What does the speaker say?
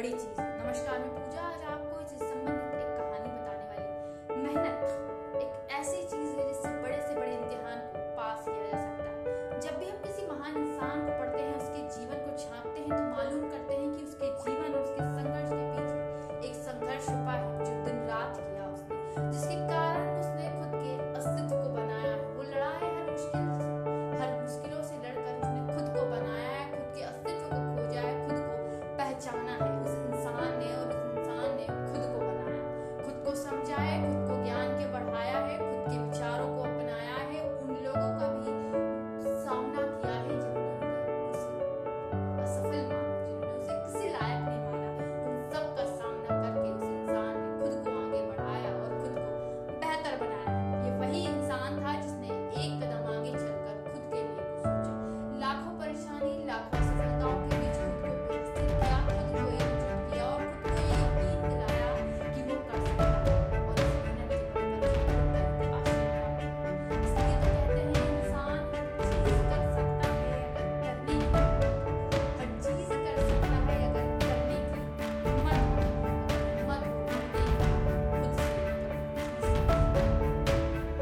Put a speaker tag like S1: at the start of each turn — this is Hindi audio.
S1: बड़ी चीज़। नमस्कार, मैं पूजा। आज आपको इस संबंधित एक कहानी बताने वाली मेहनत एक ऐसी चीज़ है जिससे बड़े से बड़े इम्तिहान को पास किया जा सकता है। जब भी हम किसी महान इंसान को पढ़ते हैं, उसके जीवन को छापते हैं तो मालूम करते हैं कि उसके जीवन और उसके संघर्ष के बीच एक संघर्ष छुपा है, जो दिन रात किया उसने, जिसके कारण उसने खुद के अस्तित्व को बनाया है। वो लड़ा है हर मुश्किल से, हर मुश्किलों से लड़कर उसने खुद को बनाया है, खुद के अस्तित्व को खोजा है, खुद को पहचाना है।